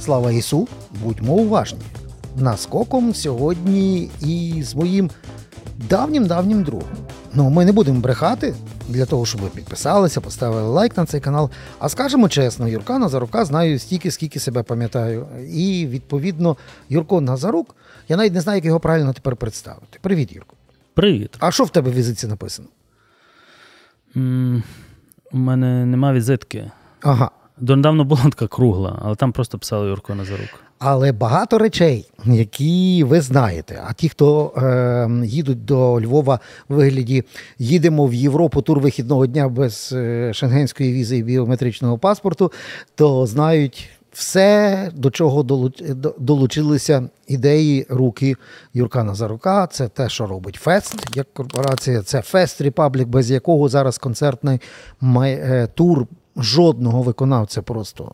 Слава Ісу, будьмо уважні. Наскоком сьогодні і з моїм давнім-давнім другом. Ну, ми не будемо брехати для того, щоб ви підписалися, поставили лайк на цей канал. А скажемо чесно, Юрка Назарука знаю стільки, скільки себе пам'ятаю. І відповідно, Юрко Назарук, я навіть не знаю, як його правильно тепер представити. Привіт, Юрко. Привіт. А що в тебе в візитці написано? М, У мене нема візитки. Ага. Донедавно була така кругла, але там просто писали Юрко Назарук. Але багато речей, які ви знаєте. А ті, хто е, їдуть до Львова в вигляді їдемо в Європу тур вихідного дня без е, шенгенської візи і біометричного паспорту, то знають все, до чого долучилися ідеї руки Юрка Назарука. Це те, що робить Фест як корпорація. Це Fest Republic, без якого зараз концертний е, тур жодного виконавця просто.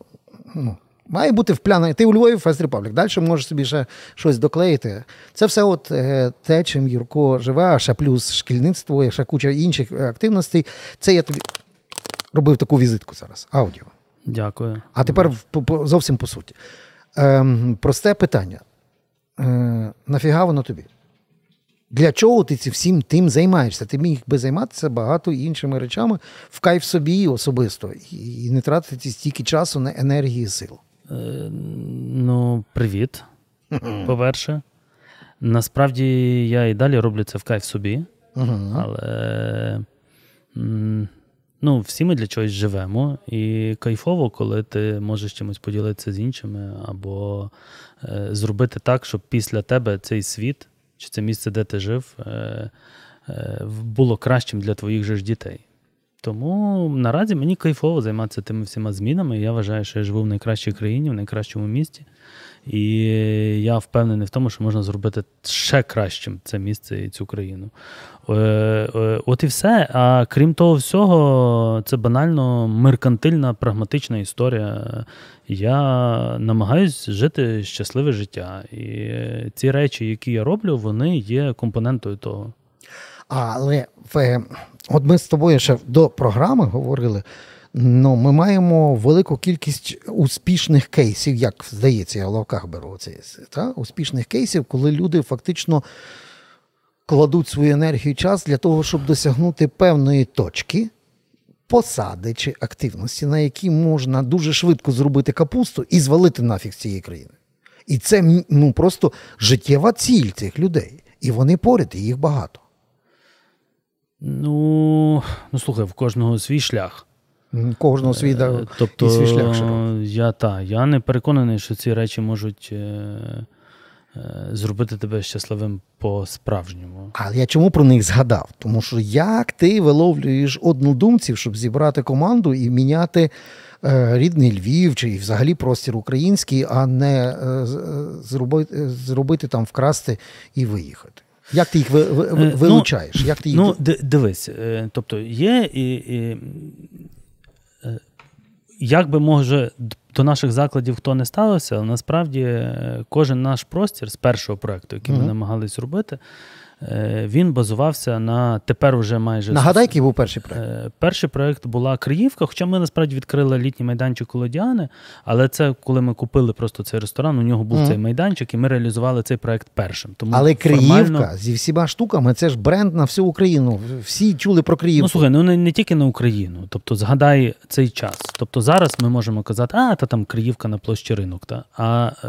Ну, Має бути впляне. Ти у Львові Fest Republic. Далі можеш собі ще щось доклеїти. Це все от е, те, чим Юрко живе, а ще плюс шкільництво, і ще куча інших е, активностей. Це я тобі робив таку візитку зараз. Аудіо. Дякую. А тепер зовсім по суті. Ем, просте питання. Е, нафіга воно тобі? Для чого ти всім тим займаєшся? Ти міг би займатися багато іншими речами в кайф собі особисто і, не тратити стільки часу на енергії і сил. Е, ну, привіт. По-перше. Насправді я і далі роблю це в кайф собі, але ну, всі ми для чогось живемо. І кайфово, коли ти можеш чимось поділитися з іншими, або е, зробити так, щоб після тебе цей світ чи це місце, де ти жив, е, е, було кращим для твоїх же ж дітей. Тому наразі мені кайфово займатися тими всіма змінами. Я вважаю, що я живу в найкращій країні, в найкращому місті. І я впевнений в тому, що можна зробити ще кращим це місце і цю країну. Е, е, От і все. А крім того всього, це банально меркантильна, прагматична історія. Я намагаюсь жити щасливе життя. І ці речі, які я роблю, вони є компонентою того. Але в, от ми з тобою ще до програми говорили. Ну, ми маємо велику кількість успішних кейсів, як здається, я в лавках беру це, та? успішних кейсів, коли люди фактично кладуть свою енергію і час для того, щоб досягнути певної точки, посади чи активності, на якій можна дуже швидко зробити капусту і звалити нафіг з цієї країни. І це ну, просто життєва ціль цих людей. І вони поряд, і їх багато. Ну, ну слухай, в кожного свій шлях. Кожного свій да, Е, Тобто, і свій шлях широкий. я, та, я не переконаний, що ці речі можуть е, е, зробити тебе щасливим по-справжньому. Але я чому про них згадав? Тому що як ти виловлюєш однодумців, щоб зібрати команду і міняти рідний Львів чи взагалі простір український, а не зробити, зробити там вкрасти і виїхати. Як ти їх ви, ви, вилучаєш? ну, вилучаєш? Як ти їх Ну, дивись, е, тобто є і. і е, як би може до наших закладів хто не ставився, але насправді е, кожен наш простір з першого проекту, який ми намагались робити, е, він базувався на тепер уже майже Нагадай, який був перший проект. Е, Перший проект була Криївка, хоча ми насправді відкрили літній майданчик Колодіани, але це коли ми купили просто цей ресторан, у нього був Мгм. цей майданчик, і ми реалізували цей проект першим. Тому Але Криївка формально- зі всіма штуками це ж бренд на всю Україну. Всі чули про Криївку. Ну слухай, ну не, не тільки на Україну. Тобто, згадай цей час. Тобто зараз ми можемо казати, а та там Криївка на площі ринок. Та? А е,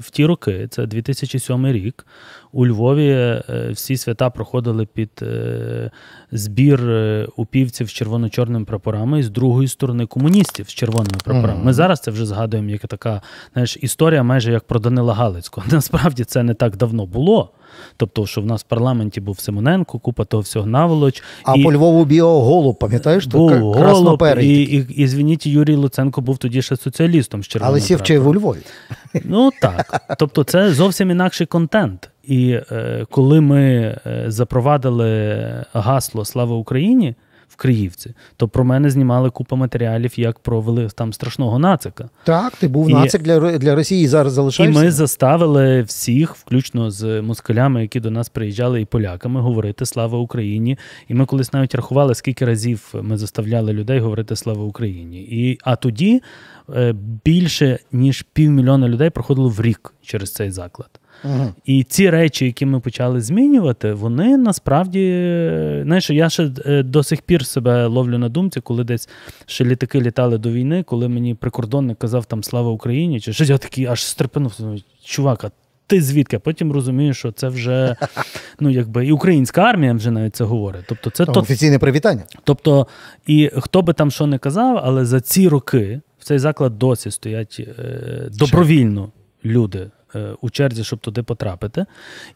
в ті роки, це 2007 рік, у Львові е, всі свята проходили під е, збір е, упівців з червоно-чорними прапорами і з другої сторони комуністів з червоними прапорами. Мгм. Ми зараз це вже згадуємо як така знаєш, історія, майже як про Данила Галицького. Насправді це не так давно було. Тобто, що в нас в парламенті був Симоненко, купа того всього наволоч. А і... по Львову біоголуб, пам'ятаєш? Був голуб, і, і, і звініть, Юрій Луценко був тоді ще соціалістом з Але сів прапором. у Львові. Ну так. Тобто, це зовсім інакший контент. І е, коли ми е, запровадили гасло Слава Україні в Криївці, то про мене знімали купа матеріалів, як про вели там страшного нацика. Так, ти був І- нацик для, для Росії і зараз І ми заставили всіх, включно з москалями, які до нас приїжджали, і поляками, говорити Слава Україні. І ми колись навіть рахували, скільки разів ми заставляли людей говорити Слава Україні. І, а тоді е, більше ніж півмільйона людей проходило в рік через цей заклад. І ці речі, які ми почали змінювати, вони насправді, знаєш, я ще е, до сих пір себе ловлю на думці, коли десь ще літаки літали до війни, коли мені прикордонник казав там Слава Україні, чи щось я такий аж стрепенувся. думаю, Чувак, а ти звідки? Потім розумію, що це вже ну, якби і українська армія вже навіть це говорить. Тобто, це Там то, офіційне привітання. Тобто, і хто би там що не казав, але за ці роки в цей заклад досі стоять е, добровільно люди у черзі, щоб туди потрапити,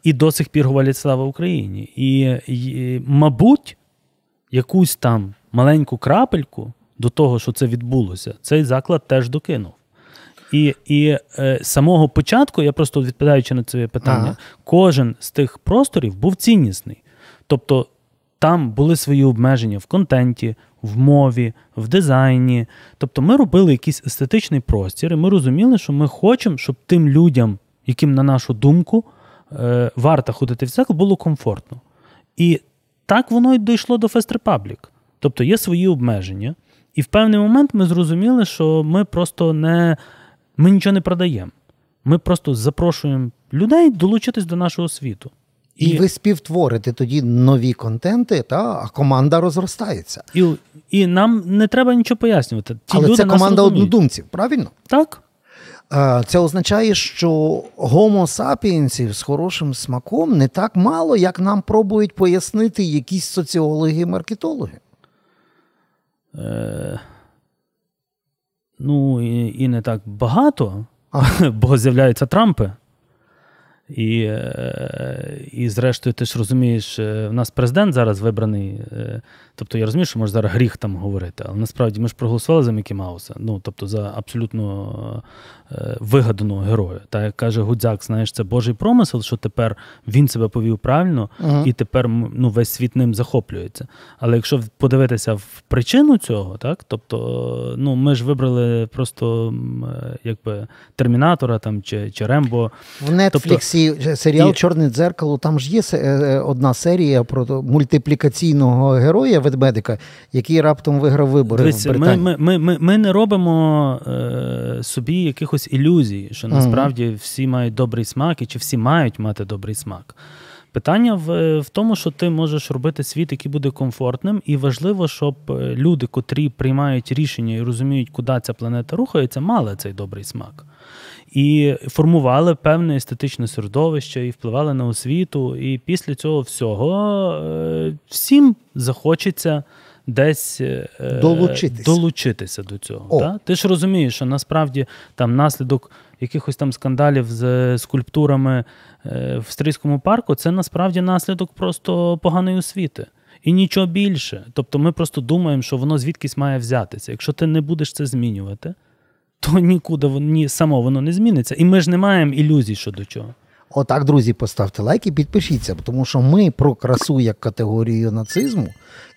і до сих пір говорять слава Україні. І, і, мабуть, якусь там маленьку крапельку до того, що це відбулося, цей заклад теж докинув. І, і е, з самого початку, я просто відповідаючи на це питання, Ага. кожен з тих просторів був ціннісний. Тобто там були свої обмеження в контенті, в мові, в дизайні. Тобто ми робили якийсь естетичний простір, і ми розуміли, що ми хочемо, щоб тим людям, яким, на нашу думку, е, варто ходити в церкву, було комфортно. І так воно й дійшло до Fest Republic. Тобто є свої обмеження. І в певний момент ми зрозуміли, що ми просто не ми нічого не продаємо. Ми просто запрошуємо людей долучитись до нашого світу. І, ви співтворите тоді нові контенти, та, а команда розростається. І, і нам не треба нічого пояснювати. Ті Але люди це команда однодумців, правильно? Так. Це означає, що гомо сапіенсів з хорошим смаком не так мало, як нам пробують пояснити якісь соціологи і маркетологи. Е, ну, і, і не так багато, а. бо з'являються Трампи. І, е, і зрештою, ти ж розумієш, е, в нас президент зараз вибраний. е, Тобто я розумію, що може зараз гріх там говорити, але насправді ми ж проголосували за Мікі Мауса, ну тобто за абсолютно вигаданого героя. Та як каже Гудзяк, знаєш, це Божий промисел, що тепер він себе повів правильно, Ага. і тепер ну, весь світ ним захоплюється. Але якщо подивитися в причину цього, так тобто, ну ми ж вибрали просто якби термінатора там чи, чи Рембо. В Нетфліксі Тобто і- Чорне дзеркало, там ж є е, одна серія про мультиплікаційного героя ведмедика, який раптом виграв вибори Дивись, в ми, Британії. ми, ми, ми, ми не робимо е, собі якихось ілюзій, що насправді всі мають добрий смак, і чи всі мають мати добрий смак. Питання в, в тому, що ти можеш робити світ, який буде комфортним, і важливо, щоб е, люди, котрі приймають рішення і розуміють, куди ця планета рухається, мали цей добрий смак. І формували певне естетичне середовище, і впливали на освіту. І після цього всього е, всім захочеться десь е, Долучитися. долучитися до цього. Та? Ти ж розумієш, що насправді там наслідок якихось там скандалів з скульптурами е, в Стрийському парку це насправді наслідок просто поганої освіти. І нічого більше. Тобто ми просто думаємо, що воно звідкись має взятися. Якщо ти не будеш це змінювати, то нікуди ні, само воно не зміниться. І ми ж не маємо ілюзій щодо чого. Отак, друзі, поставте лайк і підпишіться, тому що ми про красу як категорію нацизму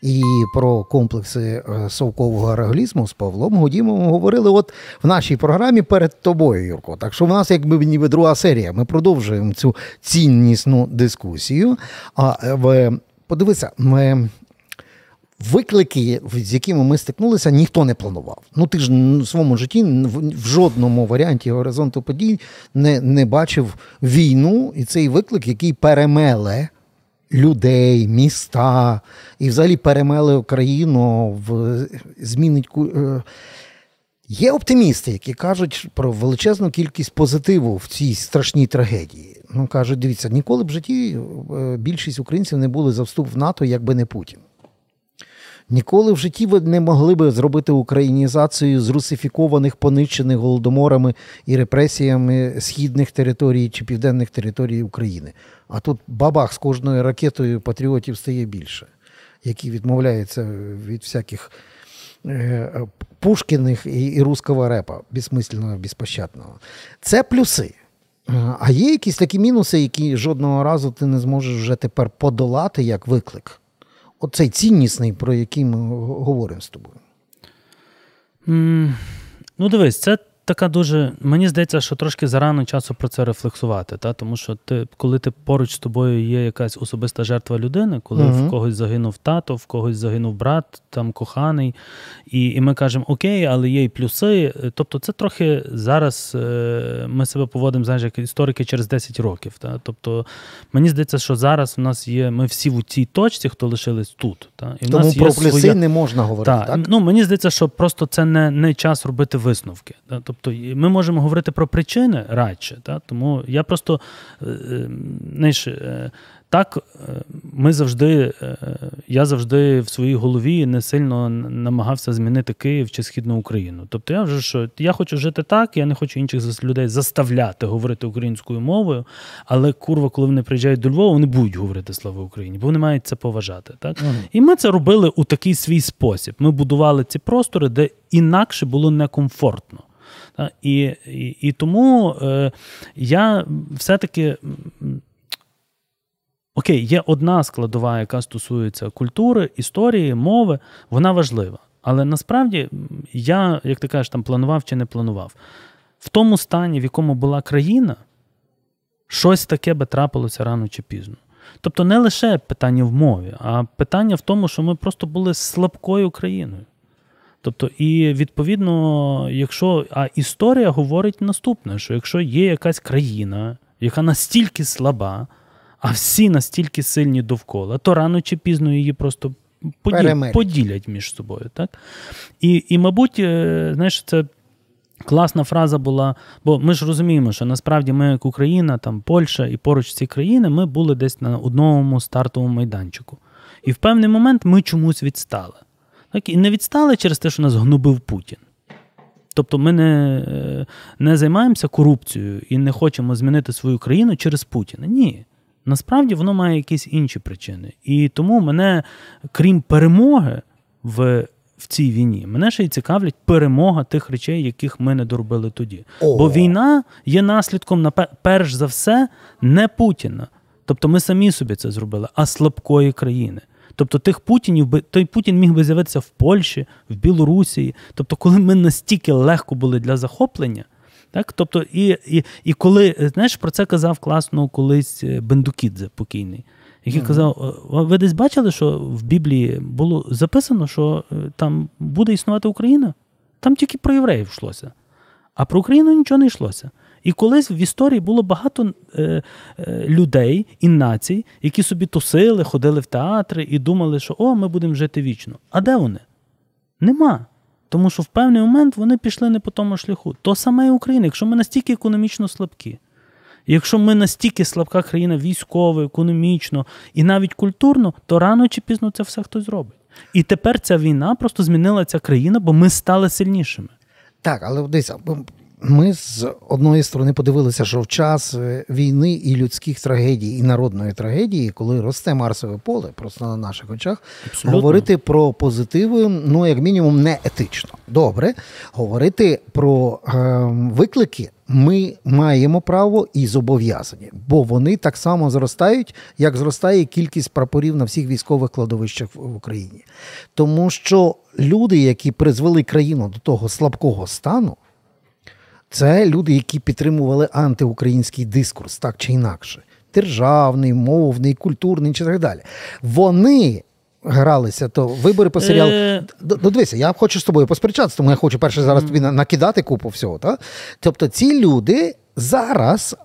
і про комплекси е, совкового реалізму з Павлом Гудімовим говорили от в нашій програмі перед тобою, Юрко. Так що в нас якби ніби друга серія. Ми продовжуємо цю ціннісну дискусію. А е, в подивися, ми. Виклики, з якими ми стикнулися, ніхто не планував. Ну ти ж в своєму житті в, жодному варіанті горизонту подій не, не бачив війну і цей виклик, який перемеле людей, міста і взагалі перемеле Україну, в, змінить. ку- е, Є оптимісти, які кажуть про величезну кількість позитиву в цій страшній трагедії. Ну кажуть, дивіться, ніколи в житті е, більшість українців не були за вступ в НАТО, якби не Путін. Ніколи в житті ви не могли би зробити українізацію з русифікованих, понищених голодоморами і репресіями східних територій чи південних територій України. А тут бабах з кожною ракетою патріотів стає більше, які відмовляються від всяких е, Пушкіних і, і русского репа, безсмисленного, безпощадного. Це плюси. Е, А є якісь такі мінуси, які жодного разу ти не зможеш вже тепер подолати як виклик. Оцей ціннісний, про який ми говоримо з тобою? Mm, ну, дивись, це така дуже. Мені здається, що трошки зарано часу про це рефлексувати. Та? Тому що ти, коли ти поруч з тобою є якась особиста жертва людини, коли uh-huh. в когось загинув тато, в когось загинув брат, там коханий, і і ми кажемо окей, але є й плюси. Тобто, це трохи зараз е, ми себе поводимо, знаєш, як історики через 10 років. Та? Тобто, мені здається, що зараз у нас є, ми всі в цій точці, хто лишились тут. Та? І Тому нас про плюси своя... не можна говорити. Та, так? Ну, Мені здається, що просто це не не час робити висновки. Та? Тобто ми можемо говорити про причини радше. Та? Тому я просто е, е, знаєш, е, так, ми завжди, я завжди в своїй голові не сильно намагався змінити Київ чи Східну Україну. Тобто я вже що я хочу жити так, я не хочу інших людей заставляти говорити українською мовою, але курва, коли вони приїжджають до Львова, вони будуть говорити слава Україні, бо вони мають це поважати. Так? Mm. І ми це робили у такий свій спосіб. Ми будували ці простори, де інакше було некомфортно. І і, і тому е, я все-таки. Окей, є одна складова, яка стосується культури, історії, мови, вона важлива. Але насправді я, як ти кажеш, там планував чи не планував. В тому стані, в якому була країна, щось таке би трапилося рано чи пізно. Тобто не лише питання в мові, а питання в тому, що ми просто були слабкою країною. Тобто, і відповідно, якщо а історія говорить наступне: що якщо є якась країна, яка настільки слаба, а всі настільки сильні довкола, то рано чи пізно її просто поділять, поділять між собою. Так? І, і, мабуть, е, знаєш, це. Класна фраза була, бо ми ж розуміємо, що насправді ми, як Україна, там Польща і поруч ці країни, ми були десь на одному стартовому майданчику. І в певний момент ми чомусь відстали. Так, І не відстали через те, що нас гнобив Путін. Тобто ми не е, не займаємося корупцією і не хочемо змінити свою країну через Путіна. Ні. Насправді воно має якісь інші причини. І тому мене, крім перемоги в в цій війні, мене ще й цікавлять перемога тих речей, яких ми не доробили тоді. О. Бо війна є наслідком, перш за все, не Путіна. Тобто ми самі собі це зробили, а слабкої країни. Тобто тих Путінів би той Путін міг би з'явитися в Польщі, в Білорусі. Тобто, коли ми настільки легко були для захоплення, так тобто, і і, і коли знаєш, про це казав класно колись е, Бендукідзе покійний, який mm-hmm. казав: ви десь бачили, що в Біблії було записано, що е, там буде існувати Україна? Там тільки про євреїв йшлося, а про Україну нічого не йшлося. І колись в історії було багато е, е, людей і націй, які собі тусили, ходили в театри і думали, що о, ми будемо жити вічно. А де вони? Нема. Тому що в певний момент вони пішли не по тому шляху. То саме і Україна, якщо ми настільки економічно слабкі, якщо ми настільки слабка країна військово, економічно і навіть культурно, то рано чи пізно це все хтось зробить. І тепер ця війна просто змінила ця країна, бо ми стали сильнішими. Так, але дивіться, ми з одної сторони подивилися, що в час е, війни і людських трагедій, і народної трагедії, коли росте Марсове поле, просто на наших очах, Абсолютно. говорити про позитиви, ну як мінімум, не етично. Добре, говорити про е, виклики. Ми маємо право і зобов'язані, бо вони так само зростають, як зростає кількість прапорів на всіх військових кладовищах в Україні. Тому що люди, які призвели країну до того слабкого стану, це люди, які підтримували антиукраїнський дискурс, так чи інакше. Державний, мовний, культурний чи так далі. Вони гралися, то вибори по серіалу. Е. Дивися, я хочу з тобою посперечатися, тому я хочу перше зараз тобі накидати купу всього. Та? Тобто ці люди зараз.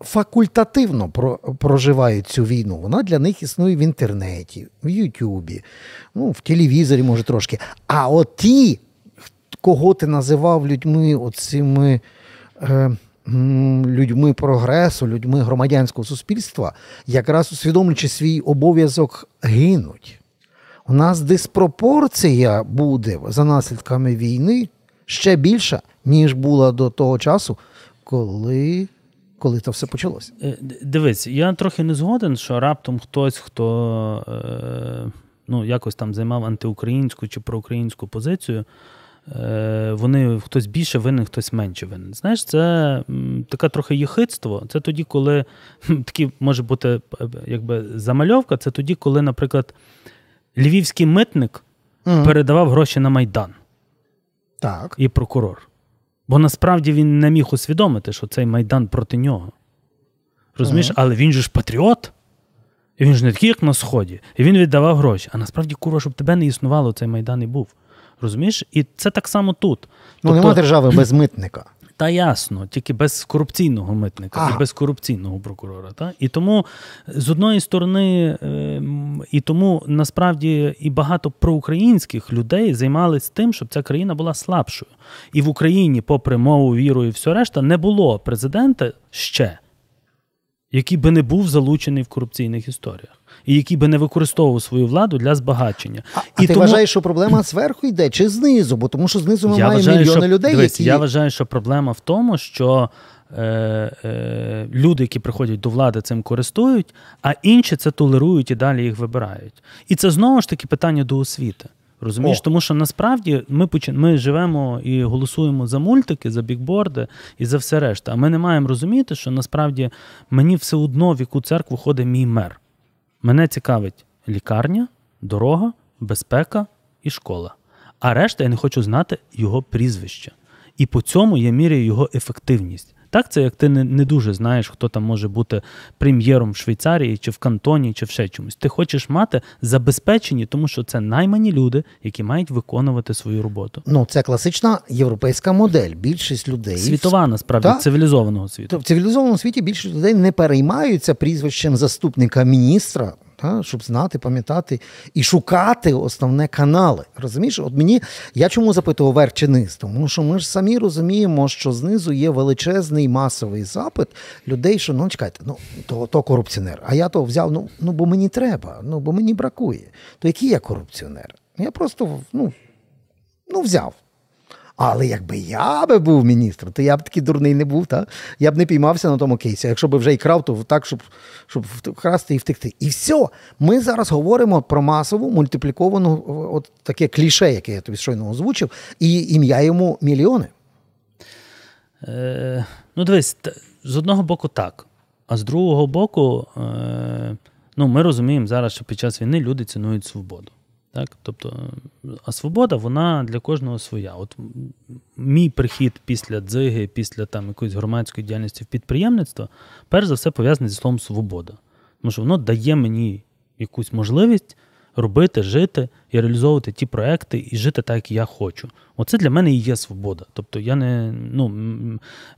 Факультативно проживають цю війну. Вона для них існує в інтернеті, в Ютубі, ну, в телевізорі, може трошки. А от ті, кого ти називав людьми оцими е, людьми прогресу, людьми громадянського суспільства, якраз усвідомлюючи свій обов'язок гинуть. У нас диспропорція буде за наслідками війни ще більша, ніж була до того часу, коли коли це все почалося. Е, дивись, я трохи не згоден, що раптом хтось, хто е, ну, якось там займав антиукраїнську чи проукраїнську позицію, вони хтось більше винен, хтось менше винен. Знаєш, це таке трохи єхидство. Це тоді, коли такі може бути якби замальовка, це тоді, коли, наприклад, львівський митник Мгм. передавав гроші на Майдан Так. і прокурор. Бо насправді він не міг усвідомити, що цей Майдан проти нього. Розумієш, але він же ж патріот. І він ж не такий, як на Сході. І він віддавав гроші. А насправді, курва, щоб тебе не існувало, цей Майдан і був. Розумієш? І це так само тут. Ну, нема держави без митника. Та ясно, тільки без корупційного митника А. і без корупційного прокурора. Та? І тому з одної сторони, ем, і тому насправді і багато проукраїнських людей займалися тим, щоб ця країна була слабшою. І в Україні, попри мову, віру і все решта, не було президента ще, який би не був залучений в корупційних історіях. І який би не використовував свою владу для збагачення. А, а і ти вважаєш, що проблема зверху йде чи знизу? Бо тому що знизу ми маємо мільйони що, людей, дивись, які я вважаю, що проблема в тому, що е, е, люди, які приходять до влади, цим користують, а інші це толерують і далі їх вибирають. І це знову ж таки питання до освіти. Розумієш, О. тому що насправді ми почин- ми живемо і голосуємо за мультики, за бікборди і за все решта. А ми не маємо розуміти, що насправді мені все одно в яку церкву ходить мій мер. Мене цікавить лікарня, дорога, безпека і школа. А решта я не хочу знати його прізвище. І по цьому я міряю його ефективність. Так, це як ти не, не дуже знаєш, хто там може бути прем'єром в Швейцарії, чи в Кантоні, чи в ще чомусь. Ти хочеш мати забезпечені, тому що це наймані люди, які мають виконувати свою роботу. ну це класична європейська модель. Більшість людей Світова, насправді, Так. цивілізованого світу. В цивілізованому світі більшість людей не переймаються прізвищем заступника міністра, та, щоб знати, пам'ятати і шукати основне канали. Розумієш, от мені я чому запитував верх чи низ? Тому що ми ж самі розуміємо, що знизу є величезний масовий запит людей, що ну чекайте, ну то, то корупціонер. А я то взяв, ну, ну бо мені треба, ну бо мені бракує. То який я корупціонер? Я просто ну, ну взяв. Але якби я би був міністром, то я б такий дурний не був, та? я б не піймався на тому кейсі. Якщо б вже і крав, то так, щоб, щоб вкрасти і втекти. І все. Ми зараз говоримо про масову мультипліковану от таке кліше, яке я тобі щойно озвучив, і ім'я йому мільйони. Е, ну, дивись, з одного боку так. А з другого боку, е, ну, ми розуміємо зараз, що під час війни люди цінують свободу. Так? Тобто, а свобода, вона для кожного своя. От мій прихід після дзиги, після там, якоїсь громадської діяльності в підприємництво, перш за все пов'язаний зі словом свобода. Тому що воно дає мені якусь можливість робити, жити і реалізовувати ті проекти і жити так, як я хочу. Оце для мене і є свобода. Тобто я не, ну,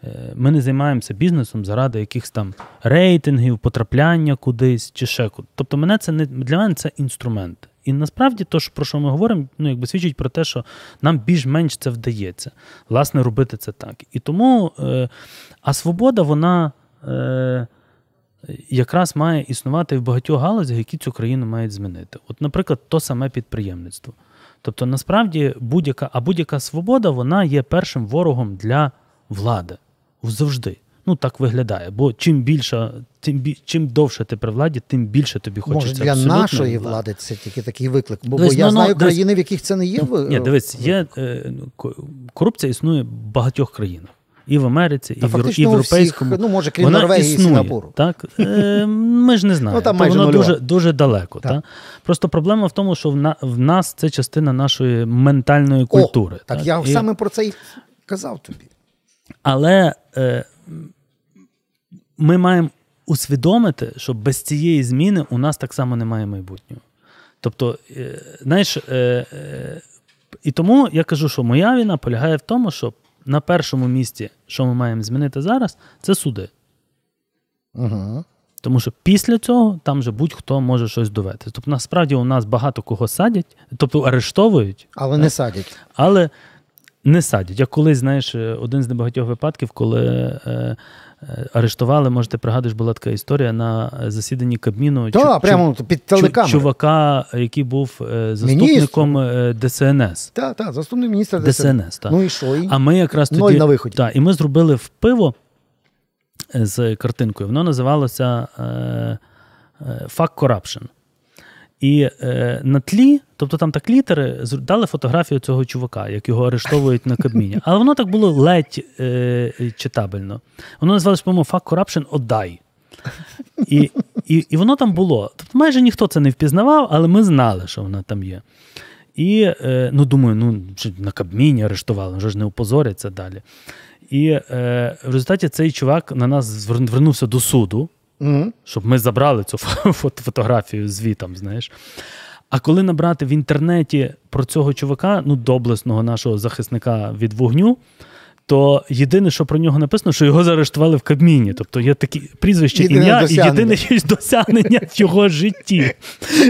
е, ми не займаємося бізнесом заради якихось там рейтингів, потрапляння кудись чи ще куди. Тобто мене це не для мене це інструмент. І насправді то, про що ми говоримо, ну якби свідчить про те, що нам більш-менш це вдається, власне, робити це так. І тому, е, а свобода, вона. Е, якраз має існувати в багатьох галузях, які цю країну мають змінити. От, наприклад, то саме підприємництво. Тобто, насправді, будь-яка, а будь-яка свобода вона є першим ворогом для влади. Завжди. Ну, так виглядає. Бо чим більше, тим бі- чим довше ти при владі, тим більше тобі хочеться. Може, для нашої влади це тільки такий виклик. Бо, бо я ну, ну, знаю дивись. країни, в яких це не є. в- Ні, дивись, є е, ну, корупція існує в багатьох країнах. І в Америці, і Та в, і в у всіх, європейському. ну, може, крім Вона Норвегії і існує, Сінгапуру. Так? Е, ми ж не знаємо. Ну, там майже воно дуже, дуже далеко. Так. Так? Просто проблема в тому, що в, на, в нас це частина нашої ментальної культури. О, так я І- саме про це і казав тобі. Але е, ми маємо усвідомити, що без цієї зміни у нас так само немає майбутнього. Тобто, е, знаєш, е, е, і тому я кажу, що моя війна полягає в тому, що на першому місці, що ми маємо змінити зараз, це суди. Угу. Тому що після цього там вже будь-хто може щось довести. Тобто, насправді у нас багато кого садять, тобто арештовують, Але не садять. але не садять. Я колись, знаєш, один з небагатьох випадків, коли е, арештували, може, ти пригадуєш, була така історія на засіданні Кабміну Так, чу- прямо під чу- чувака, який був е, заступником Міністр. ДСНС. Так, так, заступник міністра ДСНС, так. Ну і що? І... А ми якраз тоді Ноль на виході. Та, і ми зробили в пиво е, з картинкою. Воно називалося е, е, Fuck Corruption. І е, на тлі, тобто там так літери, дали фотографію цього чувака, як його арештовують на Кабміні. Але воно так було ледь е, читабельно. Воно називалося, по-моєму, Fuck Corruption Отдай. І, І і воно там було. Тобто майже ніхто це не впізнавав, але ми знали, що вона там є. І е, ну, думаю, ну, на Кабміні арештували, вже ж не опозоряться далі. І е, в результаті цей чувак на нас звернувся до суду, mm-hmm. щоб ми забрали цю фотографію звітом, знаєш. А коли набрати в інтернеті про цього чувака, ну, доблесного нашого захисника від вогню, то єдине, що про нього написано, що його заарештували в Кабміні. Тобто є такі прізвище, єдине ім'я досягнення. і єдине досягнення в його житті.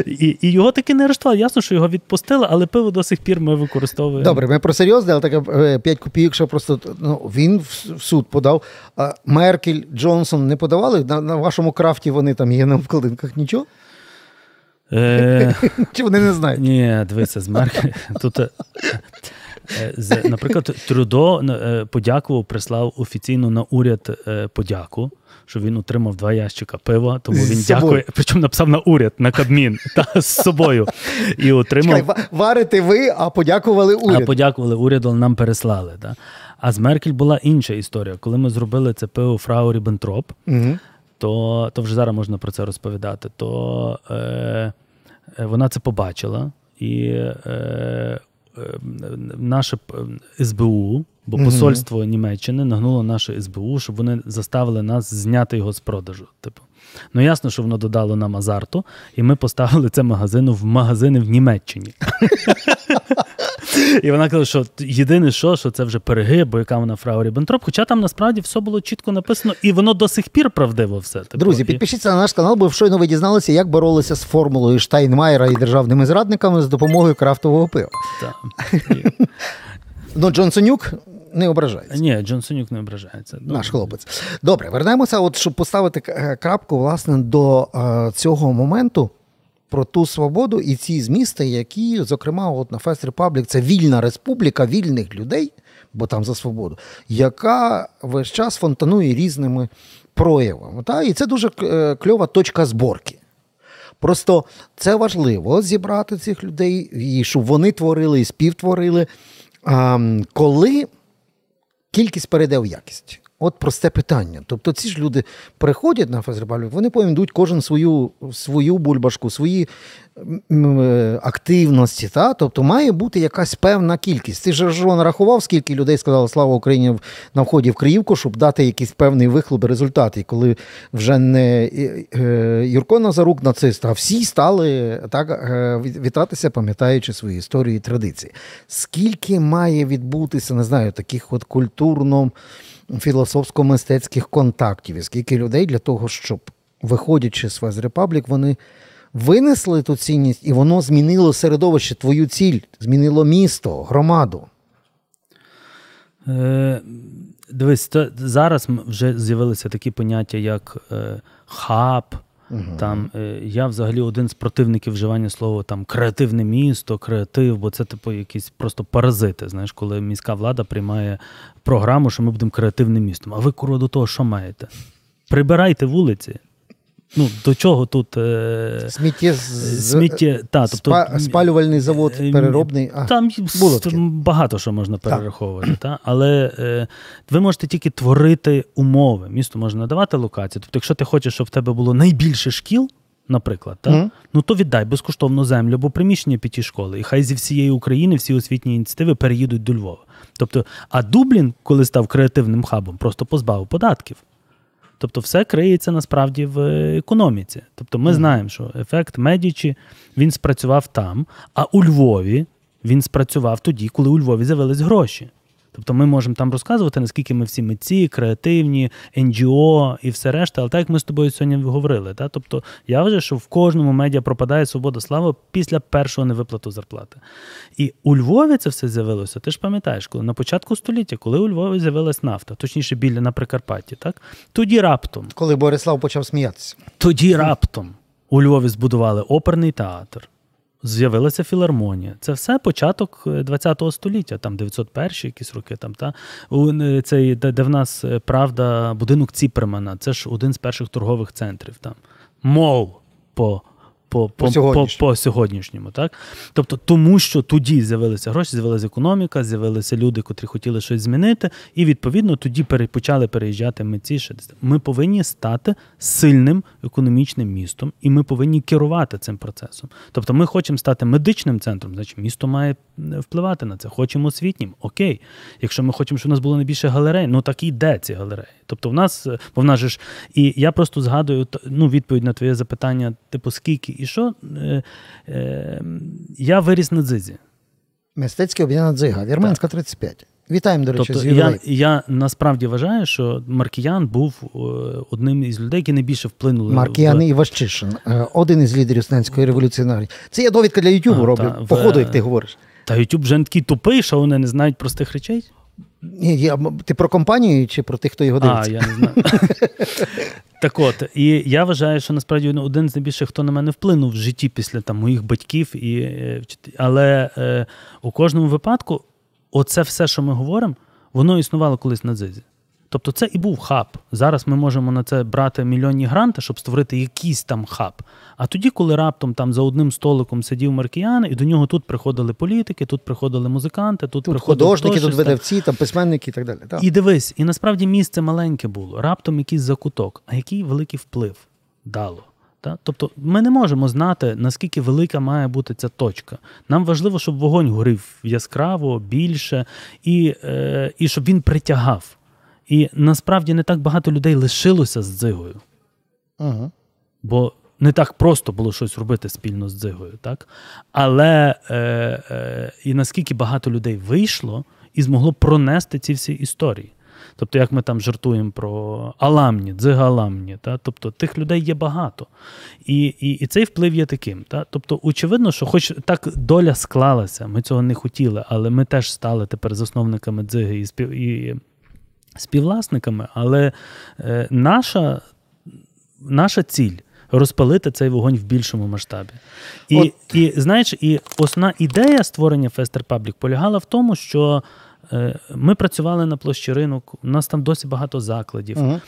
І і його таки не арештували. Ясно, що його відпустили, але пиво до сих пір ми використовуємо. Добре, ми про серйозне, але таке 5 копійок, що просто ну, він в суд подав. А Меркель, Джонсон не подавали? На, на вашому крафті вони там є на вкладинках нічого? Е... Чи вони не знають? Ні, дивися, з Меркель. Тут е, Е, наприклад, Трюдо е, подякував, прислав офіційно на уряд е, подяку, що він отримав два ящика пива, тому він з дякує. Причому написав на уряд, на Кабмін та з собою. І отримав... Чекай, Варите ви, а подякували уряд. А подякували уряду, але нам переслали. Да? А з Меркель була інша історія. Коли ми зробили це пиво Фрау Ріббентроп, угу. то то вже зараз можна про це розповідати. То е, вона це побачила. І е, Е, наше СБУ, бо посольство Німеччини нагнуло наше СБУ, щоб вони заставили нас зняти його з продажу. Типу. Ну ясно, що воно додало нам азарту, і ми поставили це магазину в магазини в Німеччині. І вона каже, що єдине, що що це вже перегиб, бо яка вона фрау Ріббентроп, Хоча там насправді все було чітко написано, і воно до сих пір правдиво все. Типу. Друзі, підпишіться на наш канал, бо щойно ви дізналися, як боролися з формулою Штайнмайера і державними зрадниками з допомогою крафтового пива. Ну, Джонсонюк не ображається. Ні, Джонсонюк не ображається. Добре. Наш хлопець. Добре, вернемося, от щоб поставити е, крапку власне до е, цього моменту про ту свободу і ці змісти, які, зокрема, от на Fest Republic, це вільна республіка вільних людей, бо там за свободу, яка весь час фонтанує різними проявами. Та? І це дуже е, кльова точка зборки. Просто це важливо зібрати цих людей, і щоб вони творили і співтворили. Коли кількість перейде в якість. От просте питання. Тобто ці ж люди приходять на фестиваль, вони повинні кожен свою свою бульбашку, свої активності. Та? Тобто має бути якась певна кількість. Ти ж нарахував, скільки людей сказали Слава Україні на вході в Криївку, щоб дати якийсь певний вихлоп результат. І коли вже не е, Юрко Назарук нацист, а всі стали так е, вітатися, пам'ятаючи свої історії і традиції. Скільки має відбутися, не знаю, таких от культурно філософсько-мистецьких контактів, і скільки людей для того, щоб, виходячи з Вез Репаблік, вони винесли ту цінність, і воно змінило середовище, твою ціль, змінило місто, громаду. Е, Дивись, то зараз вже з'явилися такі поняття, як е, хаб. Угу. Там е, Я взагалі один з противників вживання слова там креативне місто, креатив, бо це типу якісь просто паразити. Знаєш, коли міська влада приймає програму, що ми будемо креативним містом. А ви куро до того, що маєте? Прибирайте вулиці. Ну, До чого тут е... сміття, сміття та, тобто, спа... спалювальний завод е, переробний. А, Там було багато що можна перераховувати. Та. Але е... ви можете тільки творити умови. Місто може надавати локації. Тобто, якщо ти хочеш, щоб в тебе було найбільше шкіл, наприклад, та, mm. ну то віддай безкоштовну землю або приміщення п'яті школи. І хай зі всієї України всі освітні ініціативи переїдуть до Львова. Тобто, а Дублін, коли став креативним хабом, просто позбавив податків. Тобто, все криється насправді в економіці. Тобто, ми знаємо, що ефект Медічі він спрацював там, а у Львові він спрацював тоді, коли у Львові з'явились гроші. Тобто ми можемо там розказувати, наскільки ми всі митці, креативні, НГО і все решта, але так як ми з тобою сьогодні говорили. Та? Тобто я вважаю, що в кожному медіа пропадає свобода слава після першого невиплату зарплати. І у Львові це все з'явилося. Ти ж пам'ятаєш, коли на початку століття, коли у Львові з'явилась нафта, точніше біля на Прикарпатті, так? тоді раптом. Коли Борислав почав сміятися. Тоді раптом у Львові збудували оперний театр. З'явилася філармонія. Це все початок ХХ століття, там 901 якісь роки. Там, та? Е, цей, де, де в нас е, правда, будинок Ціпремана, це ж один з перших торгових центрів. Там. Мов по по по, по, по, сьогоднішньому. Так? Тобто, тому що тоді з'явилися гроші, з'явилася економіка, з'явилися люди, котрі хотіли щось змінити, і відповідно тоді почали переїжджати митці. Ми повинні стати сильним економічним містом, і ми повинні керувати цим процесом. Тобто, ми хочемо стати медичним центром, значить місто має впливати на це. Хочемо освітнім. Окей. Якщо ми хочемо, щоб у нас було найбільше галерей, ну так і йде ці галереї. Тобто, в нас, бо в нас же ж, і я просто згадую ну, відповідь на твоє запитання, типу, скільки і що, е, е, я виріс на дзизі. Мистецьке об'єднана дзига, Вірменська 35. Вітаємо, до речі, тобто, з я, я насправді вважаю, що Маркіян був е, одним із людей, які найбільше вплинули. Маркіян в... Іващишин, е, один із лідерів студентської революції. Це я довідка для Ютубу роблю. Та, по ходу, як ти говориш. Та Ютуб вже не такий тупий, що вони не знають простих речей. Ні, я, Ти про компанію чи про тих, хто його дивиться? А, я не знаю. Так от, і я вважаю, що насправді один з найбільших, хто на мене вплинув в житті після там, моїх батьків. І, е, Але е, у кожному випадку, оце все, що ми говоримо, воно існувало колись на дзизі. Тобто це і був хаб. Зараз ми можемо на це брати мільйонні гранти, щоб створити якийсь там хаб. А тоді, коли раптом там за одним столиком сидів Маркіян, і до нього тут приходили політики, тут приходили музиканти, тут, тут приходили художники, тут видавці, там письменники і так далі. Так. І дивись, і насправді місце маленьке було, раптом якийсь закуток, а який великий вплив дало. Тобто ми не можемо знати, наскільки велика має бути ця точка. Нам важливо, щоб вогонь горів яскраво, більше, і, е, і щоб він притягав. І насправді не так багато людей лишилося з дзигою. Ага. Бо не так просто було щось робити спільно з дзигою. так? Але е, е, і наскільки багато людей вийшло і змогло пронести ці всі історії. Тобто, як ми там жартуємо про Аламні, дзига Аламні, та? тобто тих людей є багато. І і, і цей вплив є таким. Та? Тобто, очевидно, що хоч так доля склалася, ми цього не хотіли, але ми теж стали тепер засновниками дзиги і спів. І, співвласниками, але е, наша наша ціль розпалити цей вогонь в більшому масштабі. І, От... і знаєш, і основна ідея створення Fester Public полягала в тому, що е, ми працювали на площі ринок, у нас там досі багато закладів. Угу.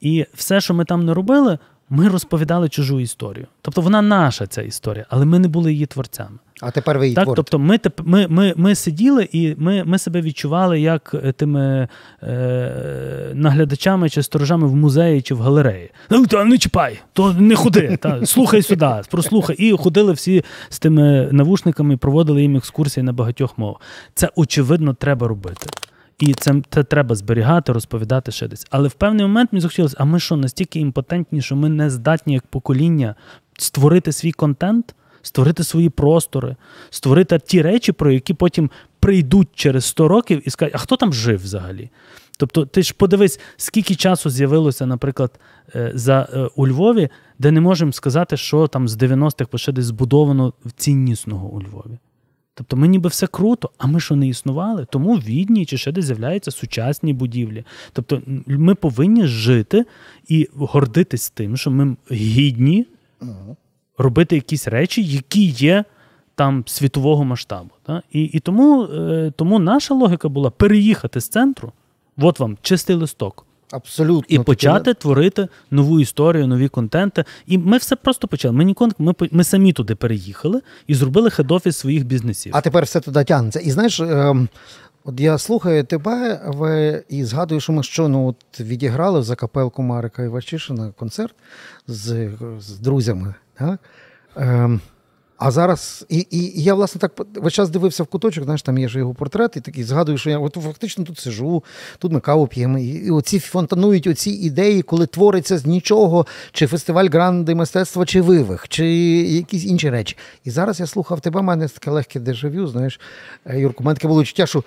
І все, що ми там не робили, ми розповідали чужу історію. Тобто вона наша ця історія, але ми не були її творцями. А тепер ви її так, творите. Тобто ми ми, ми, ми сиділи і ми ми себе відчували як е, тими е, наглядачами чи сторожами в музеї чи в галереї. Ну, та не чіпай, то не ходи, та, слухай сюди, прослухай. І ходили всі з тими навушниками, проводили їм екскурсії на багатьох мовах. Це очевидно треба робити. І це це треба зберігати, розповідати ще десь. Але в певний момент мені захотілося, а ми що, настільки імпотентні, що ми не здатні як покоління створити свій контент, створити свої простори, створити ті речі, про які потім прийдуть через 100 років і скажуть, а хто там жив взагалі? Тобто, ти ж подивись, скільки часу з'явилося, наприклад, е, за, е, у Львові, де не можемо сказати, що там з 90-х ще десь збудовано ціннісного у Львові. Тобто ми ніби все круто, а ми що не існували, тому в Відні чи ще десь з'являються сучасні будівлі. Тобто ми повинні жити і гордитись тим, що ми гідні робити якісь речі, які є там світового масштабу. Так? І і тому, е, тому наша логіка була переїхати з центру, от вам чистий листок. Абсолютно. І почати таки... творити нову історію, нові контенти. І ми все просто почали. Ми ніколи, ми, ми самі туди переїхали і зробили хед-офіс своїх бізнесів. А тепер все туди тягнеться. І знаєш, ем, от я слухаю тебе ви, і згадую, що ми щойно от відіграли за капелку Марика Івачишина концерт з з друзями. Так? Ем, а зараз, і і, я, власне, так весь час дивився в куточок, знаєш, там є ж його портрет, і такий згадую, що я от фактично тут сижу, тут ми каву п'ємо. І, і оці фонтанують оці ідеї, коли твориться з нічого, чи фестиваль гранди мистецтва, чи вивих, чи якісь інші речі. І зараз я слухав тебе, в мене таке легке дежавю, знаєш, е, Юрко, у мене таке було відчуття, що.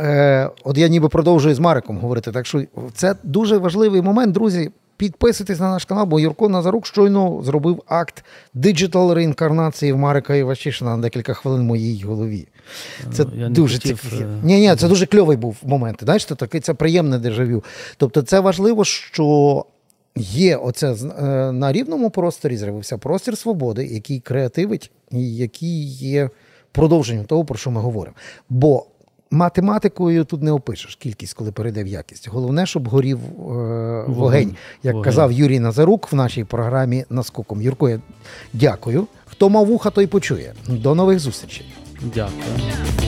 Е, От я ніби продовжую з Мариком говорити. Так що це дуже важливий момент, друзі. Підписуйтесь на наш канал, бо Юрко Назарук щойно зробив акт диджитал реінкарнації в Марика Іващишина на декілька хвилин в моїй голові. Це Я дуже хотів... цік... Е, ні, ні, це дуже кльовий був момент. Знаєш, це таке це приємне дежавю. Тобто, це важливо, що є оце е, на рівному просторі з'явився простір свободи, який креативить і який є продовженням того, про що ми говоримо. Бо математикою тут не опишеш кількість, коли перейде в якість. Головне, щоб горів е, вогонь, Вогонь. як Вогонь. казав Юрій Назарук в нашій програмі наскоком. Юрко, я дякую. Хто мав вуха, той почує. До нових зустрічей. Дякую.